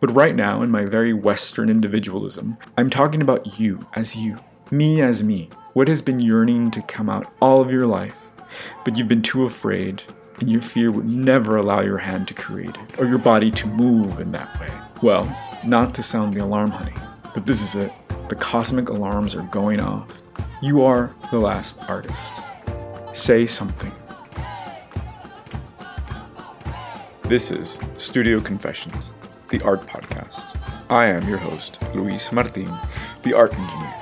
But right now, in my very Western individualism, I'm talking about you as you, me as me. What has been yearning to come out all of your life, but you've been too afraid, and your fear would never allow your hand to create it, or your body to move in that way. Well, not to sound the alarm, honey, but this is it. The cosmic alarms are going off. You are the last artist. Say something. This is Studio Confessions, the art podcast. I am your host, Luis Martin, the art engineer.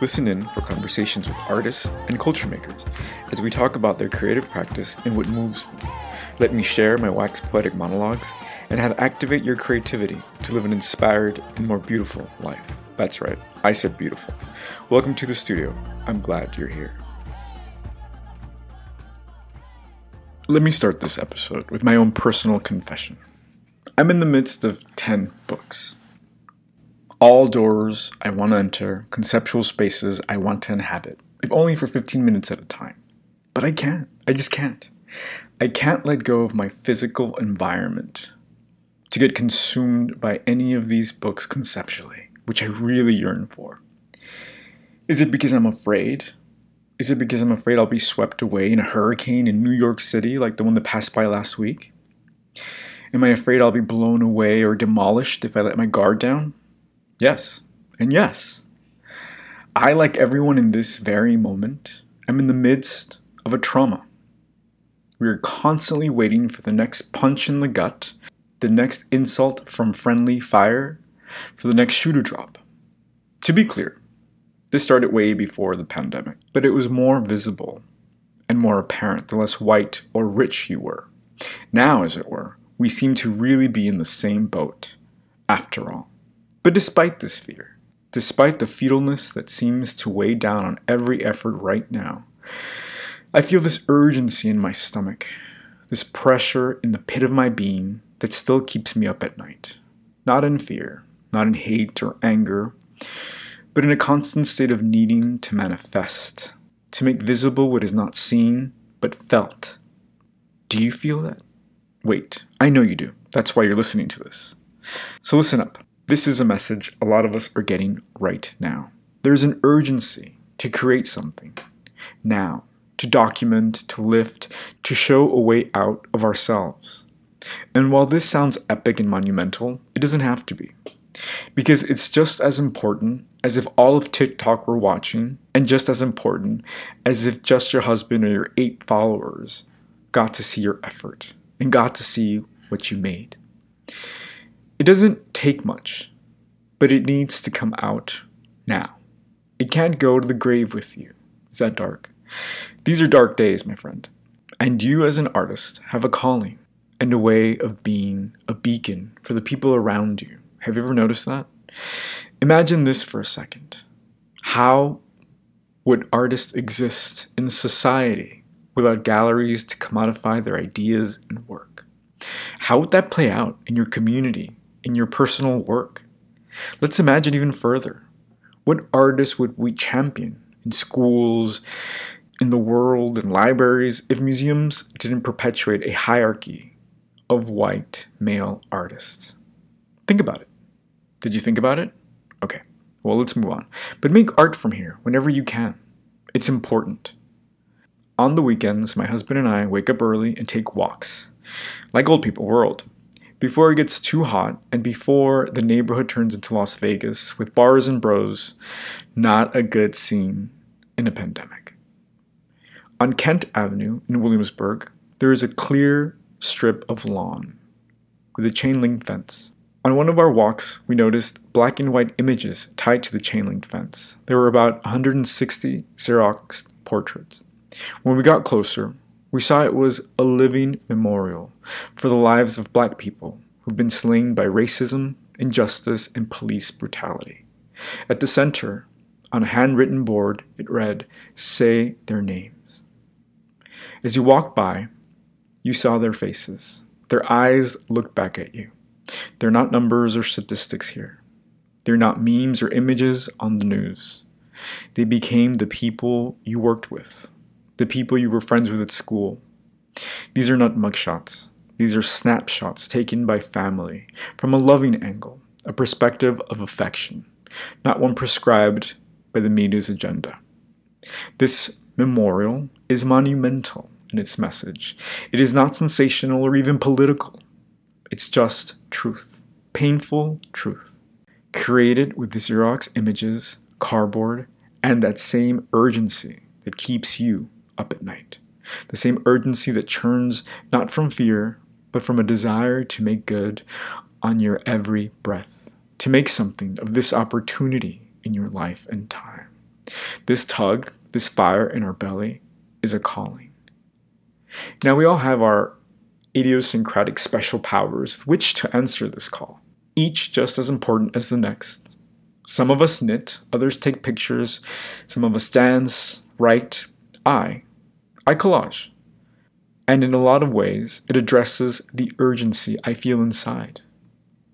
Listen in for conversations with artists and culture makers as we talk about their creative practice and what moves them. Let me share my wax poetic monologues and how to activate your creativity to live an inspired and more beautiful life. That's right, I said beautiful. Welcome to the studio. I'm glad you're here. Let me start this episode with my own personal confession. I'm in the midst of 10 books. All doors I want to enter, conceptual spaces I want to inhabit, if only for 15 minutes at a time. But I can't. I just can't. I can't let go of my physical environment to get consumed by any of these books conceptually, which I really yearn for. Is it because I'm afraid? Is it because I'm afraid I'll be swept away in a hurricane in New York City like the one that passed by last week? Am I afraid I'll be blown away or demolished if I let my guard down? Yes, and yes. I, like everyone in this very moment, am in the midst of a trauma. We are constantly waiting for the next punch in the gut, the next insult from friendly fire, for the next shoe to drop. To be clear, this started way before the pandemic, but it was more visible and more apparent the less white or rich you were. Now, as it were, we seem to really be in the same boat, after all. But despite this fear, despite the fetalness that seems to weigh down on every effort right now, I feel this urgency in my stomach, this pressure in the pit of my being that still keeps me up at night. Not in fear, not in hate or anger, but in a constant state of needing to manifest, to make visible what is not seen, but felt. Do you feel that? Wait, I know you do. That's why you're listening to this. So listen up. This is a message a lot of us are getting right now. There's an urgency to create something now, to document, to lift, to show a way out of ourselves. And while this sounds epic and monumental, it doesn't have to be. Because it's just as important as if all of TikTok were watching, and just as important as if just your husband or your eight followers got to see your effort and got to see what you made. It doesn't take much, but it needs to come out now. It can't go to the grave with you. Is that dark? These are dark days, my friend. And you, as an artist, have a calling and a way of being a beacon for the people around you. Have you ever noticed that? Imagine this for a second. How would artists exist in society without galleries to commodify their ideas and work? How would that play out in your community, in your personal work? Let's imagine even further. What artists would we champion in schools, in the world, in libraries, if museums didn't perpetuate a hierarchy of white male artists? Think about it. Did you think about it? Okay, well, let's move on. But make art from here whenever you can. It's important. On the weekends, my husband and I wake up early and take walks. Like old people, we're old. Before it gets too hot and before the neighborhood turns into Las Vegas with bars and bros, not a good scene in a pandemic. On Kent Avenue in Williamsburg, there is a clear strip of lawn with a chain link fence. On one of our walks, we noticed black and white images tied to the chain link fence. There were about 160 Xerox portraits. When we got closer, we saw it was a living memorial for the lives of black people who've been slain by racism, injustice, and police brutality. At the center, on a handwritten board, it read, Say their names. As you walked by, you saw their faces. Their eyes looked back at you. They're not numbers or statistics here. They're not memes or images on the news. They became the people you worked with, the people you were friends with at school. These are not mugshots. These are snapshots taken by family from a loving angle, a perspective of affection, not one prescribed by the media's agenda. This memorial is monumental in its message. It is not sensational or even political. It's just truth, painful truth, created with the Xerox images, cardboard, and that same urgency that keeps you up at night. The same urgency that churns not from fear, but from a desire to make good on your every breath, to make something of this opportunity in your life and time. This tug, this fire in our belly, is a calling. Now, we all have our idiosyncratic special powers with which to answer this call, each just as important as the next. Some of us knit, others take pictures, some of us dance, write. I, I collage. And in a lot of ways, it addresses the urgency I feel inside.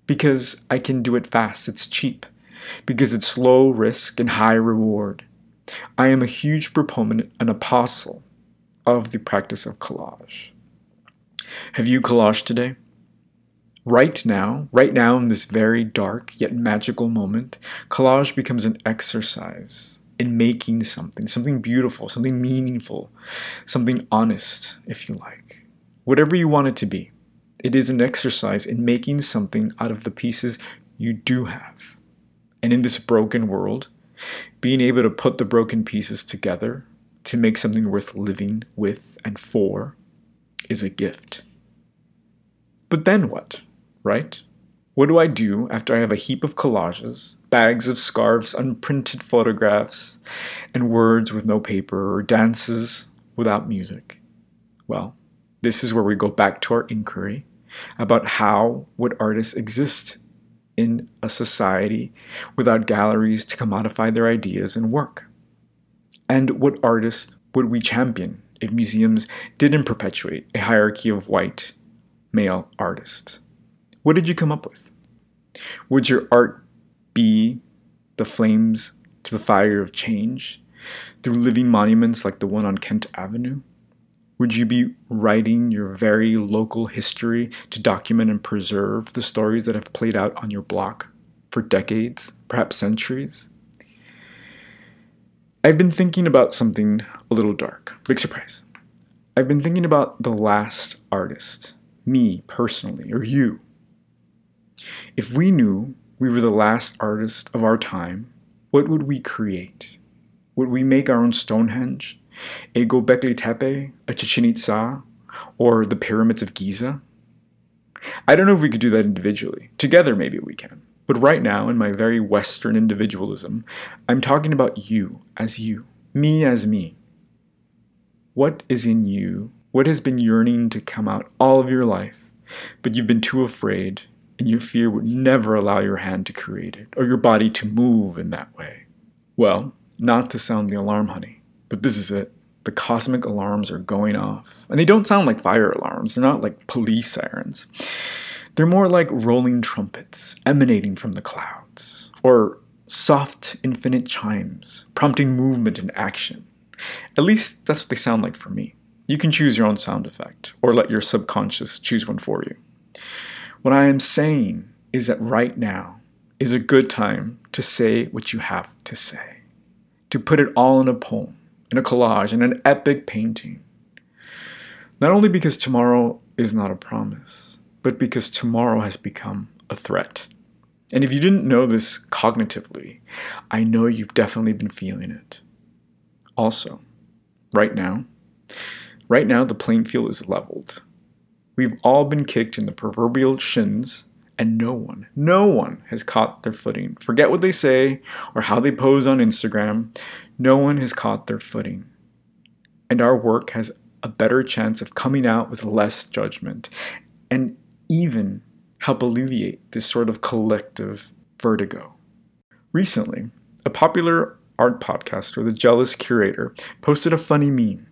Because I can do it fast, it's cheap. Because it's low risk and high reward. I am a huge proponent and apostle of the practice of collage. Have you collaged today? Right now, right now in this very dark yet magical moment, collage becomes an exercise in making something, something beautiful, something meaningful, something honest, if you like. Whatever you want it to be, it is an exercise in making something out of the pieces you do have. And in this broken world, being able to put the broken pieces together to make something worth living with and for is a gift. But then what, right? What do I do after I have a heap of collages, bags of scarves, unprinted photographs, and words with no paper, or dances without music? Well, this is where we go back to our inquiry about how would artists exist in a society without galleries to commodify their ideas and work? And what artists would we champion if museums didn't perpetuate a hierarchy of white male artists? What did you come up with? Would your art be the flames to the fire of change through living monuments like the one on Kent Avenue? Would you be writing your very local history to document and preserve the stories that have played out on your block for decades, perhaps centuries? I've been thinking about something a little dark. Big surprise. I've been thinking about the last artist, me personally, or you. If we knew we were the last artist of our time, what would we create? Would we make our own Stonehenge, a Gobekli Tepe, a Chichen Itza, or the pyramids of Giza? I don't know if we could do that individually. Together, maybe we can. But right now, in my very Western individualism, I'm talking about you as you, me as me. What is in you? What has been yearning to come out all of your life, but you've been too afraid and your fear would never allow your hand to create it or your body to move in that way? Well, not to sound the alarm, honey, but this is it. The cosmic alarms are going off. And they don't sound like fire alarms, they're not like police sirens. They're more like rolling trumpets emanating from the clouds, or soft, infinite chimes, prompting movement and action. At least that's what they sound like for me. You can choose your own sound effect, or let your subconscious choose one for you. What I am saying is that right now is a good time to say what you have to say, to put it all in a poem, in a collage, in an epic painting. Not only because tomorrow is not a promise, but because tomorrow has become a threat. And if you didn't know this cognitively, I know you've definitely been feeling it. Also, right now, right now the playing field is leveled. We've all been kicked in the proverbial shins, and no one, no one has caught their footing. Forget what they say or how they pose on Instagram. No one has caught their footing. And our work has a better chance of coming out with less judgment and even help alleviate this sort of collective vertigo. Recently, a popular art podcaster, The Jealous Curator, posted a funny meme.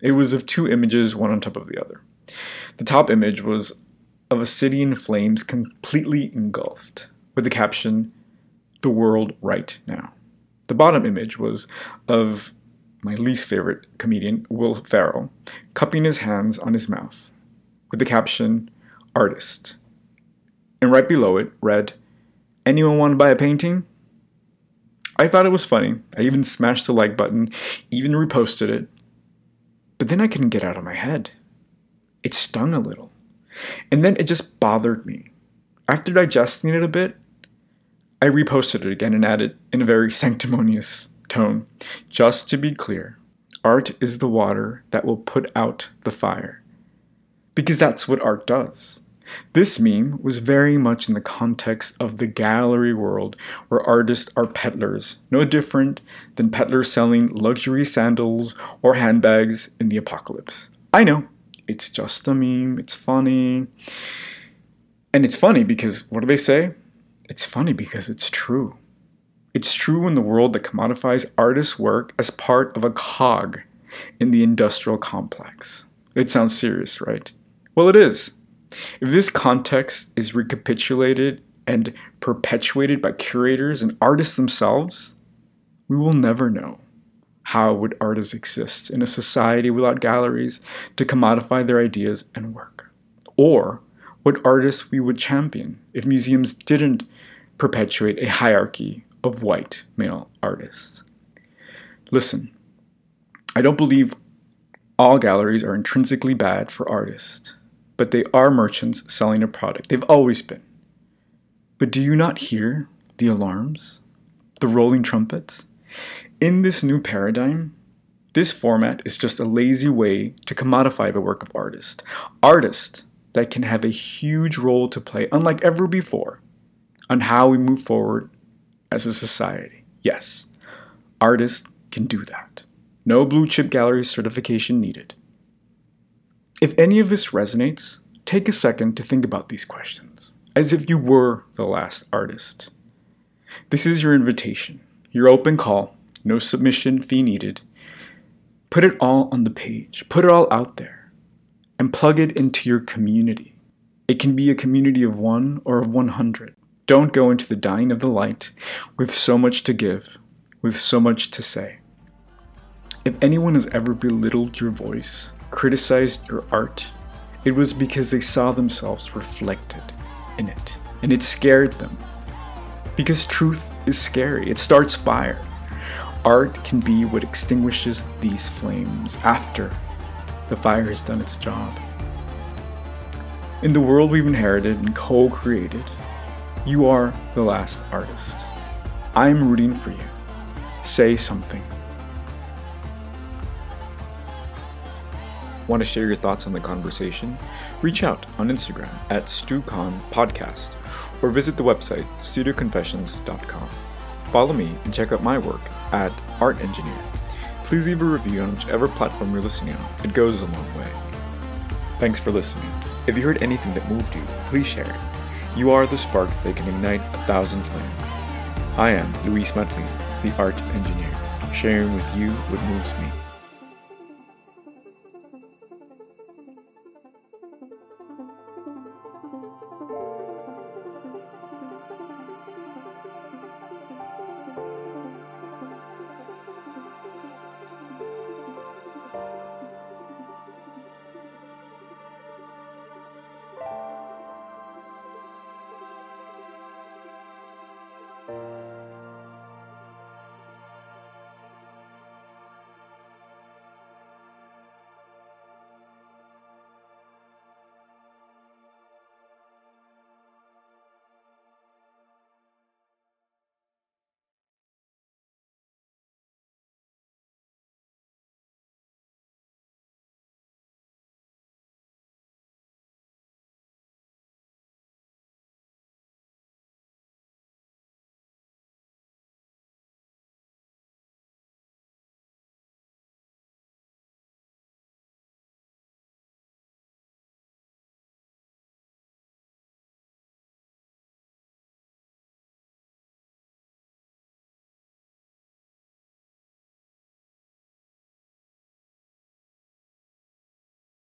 It was of two images, one on top of the other. The top image was of a city in flames completely engulfed, with the caption, The World Right Now. The bottom image was of my least favorite comedian, Will Ferrell, cupping his hands on his mouth with the caption Artist. And right below it read, Anyone want to buy a painting? I thought it was funny. I even smashed the like button, even reposted it. But then I couldn't get out of my head. It stung a little. And then it just bothered me. After digesting it a bit, I reposted it again and added in a very sanctimonious tone just to be clear, art is the water that will put out the fire. Because that's what art does. This meme was very much in the context of the gallery world where artists are peddlers, no different than peddlers selling luxury sandals or handbags in the apocalypse. I know, it's just a meme, it's funny. And it's funny because what do they say? It's funny because it's true. It's true in the world that commodifies artists' work as part of a cog in the industrial complex. It sounds serious, right? Well, it is. If this context is recapitulated and perpetuated by curators and artists themselves, we will never know how would artists exist in a society without galleries to commodify their ideas and work? Or what artists we would champion if museums didn't perpetuate a hierarchy of white male artists. Listen, I don't believe all galleries are intrinsically bad for artists, but they are merchants selling a product. They've always been. But do you not hear the alarms? The rolling trumpets? In this new paradigm, this format is just a lazy way to commodify the work of artists. Artists that can have a huge role to play, unlike ever before, on how we move forward as a society. Yes, artists can do that. No blue chip gallery certification needed. If any of this resonates, take a second to think about these questions, as if you were the last artist. This is your invitation, your open call, no submission fee needed. Put it all on the page, put it all out there, and plug it into your community. It can be a community of one or of 100. Don't go into the dying of the light with so much to give, with so much to say. If anyone has ever belittled your voice, criticized your art, it was because they saw themselves reflected in it, and it scared them. Because truth is scary, it starts fire. Art can be what extinguishes these flames after the fire has done its job. In the world we've inherited and co created, you are the last artist. I'm rooting for you. Say something. Want to share your thoughts on the conversation? Reach out on Instagram at StuCon Podcast or visit the website studioconfessions.com. Follow me and check out my work at Art Engineer. Please leave a review on whichever platform you're listening on, it goes a long way. Thanks for listening. If you heard anything that moved you, please share it. You are the spark that can ignite a thousand flames. I am Luis Martin, the art engineer, sharing with you what moves me.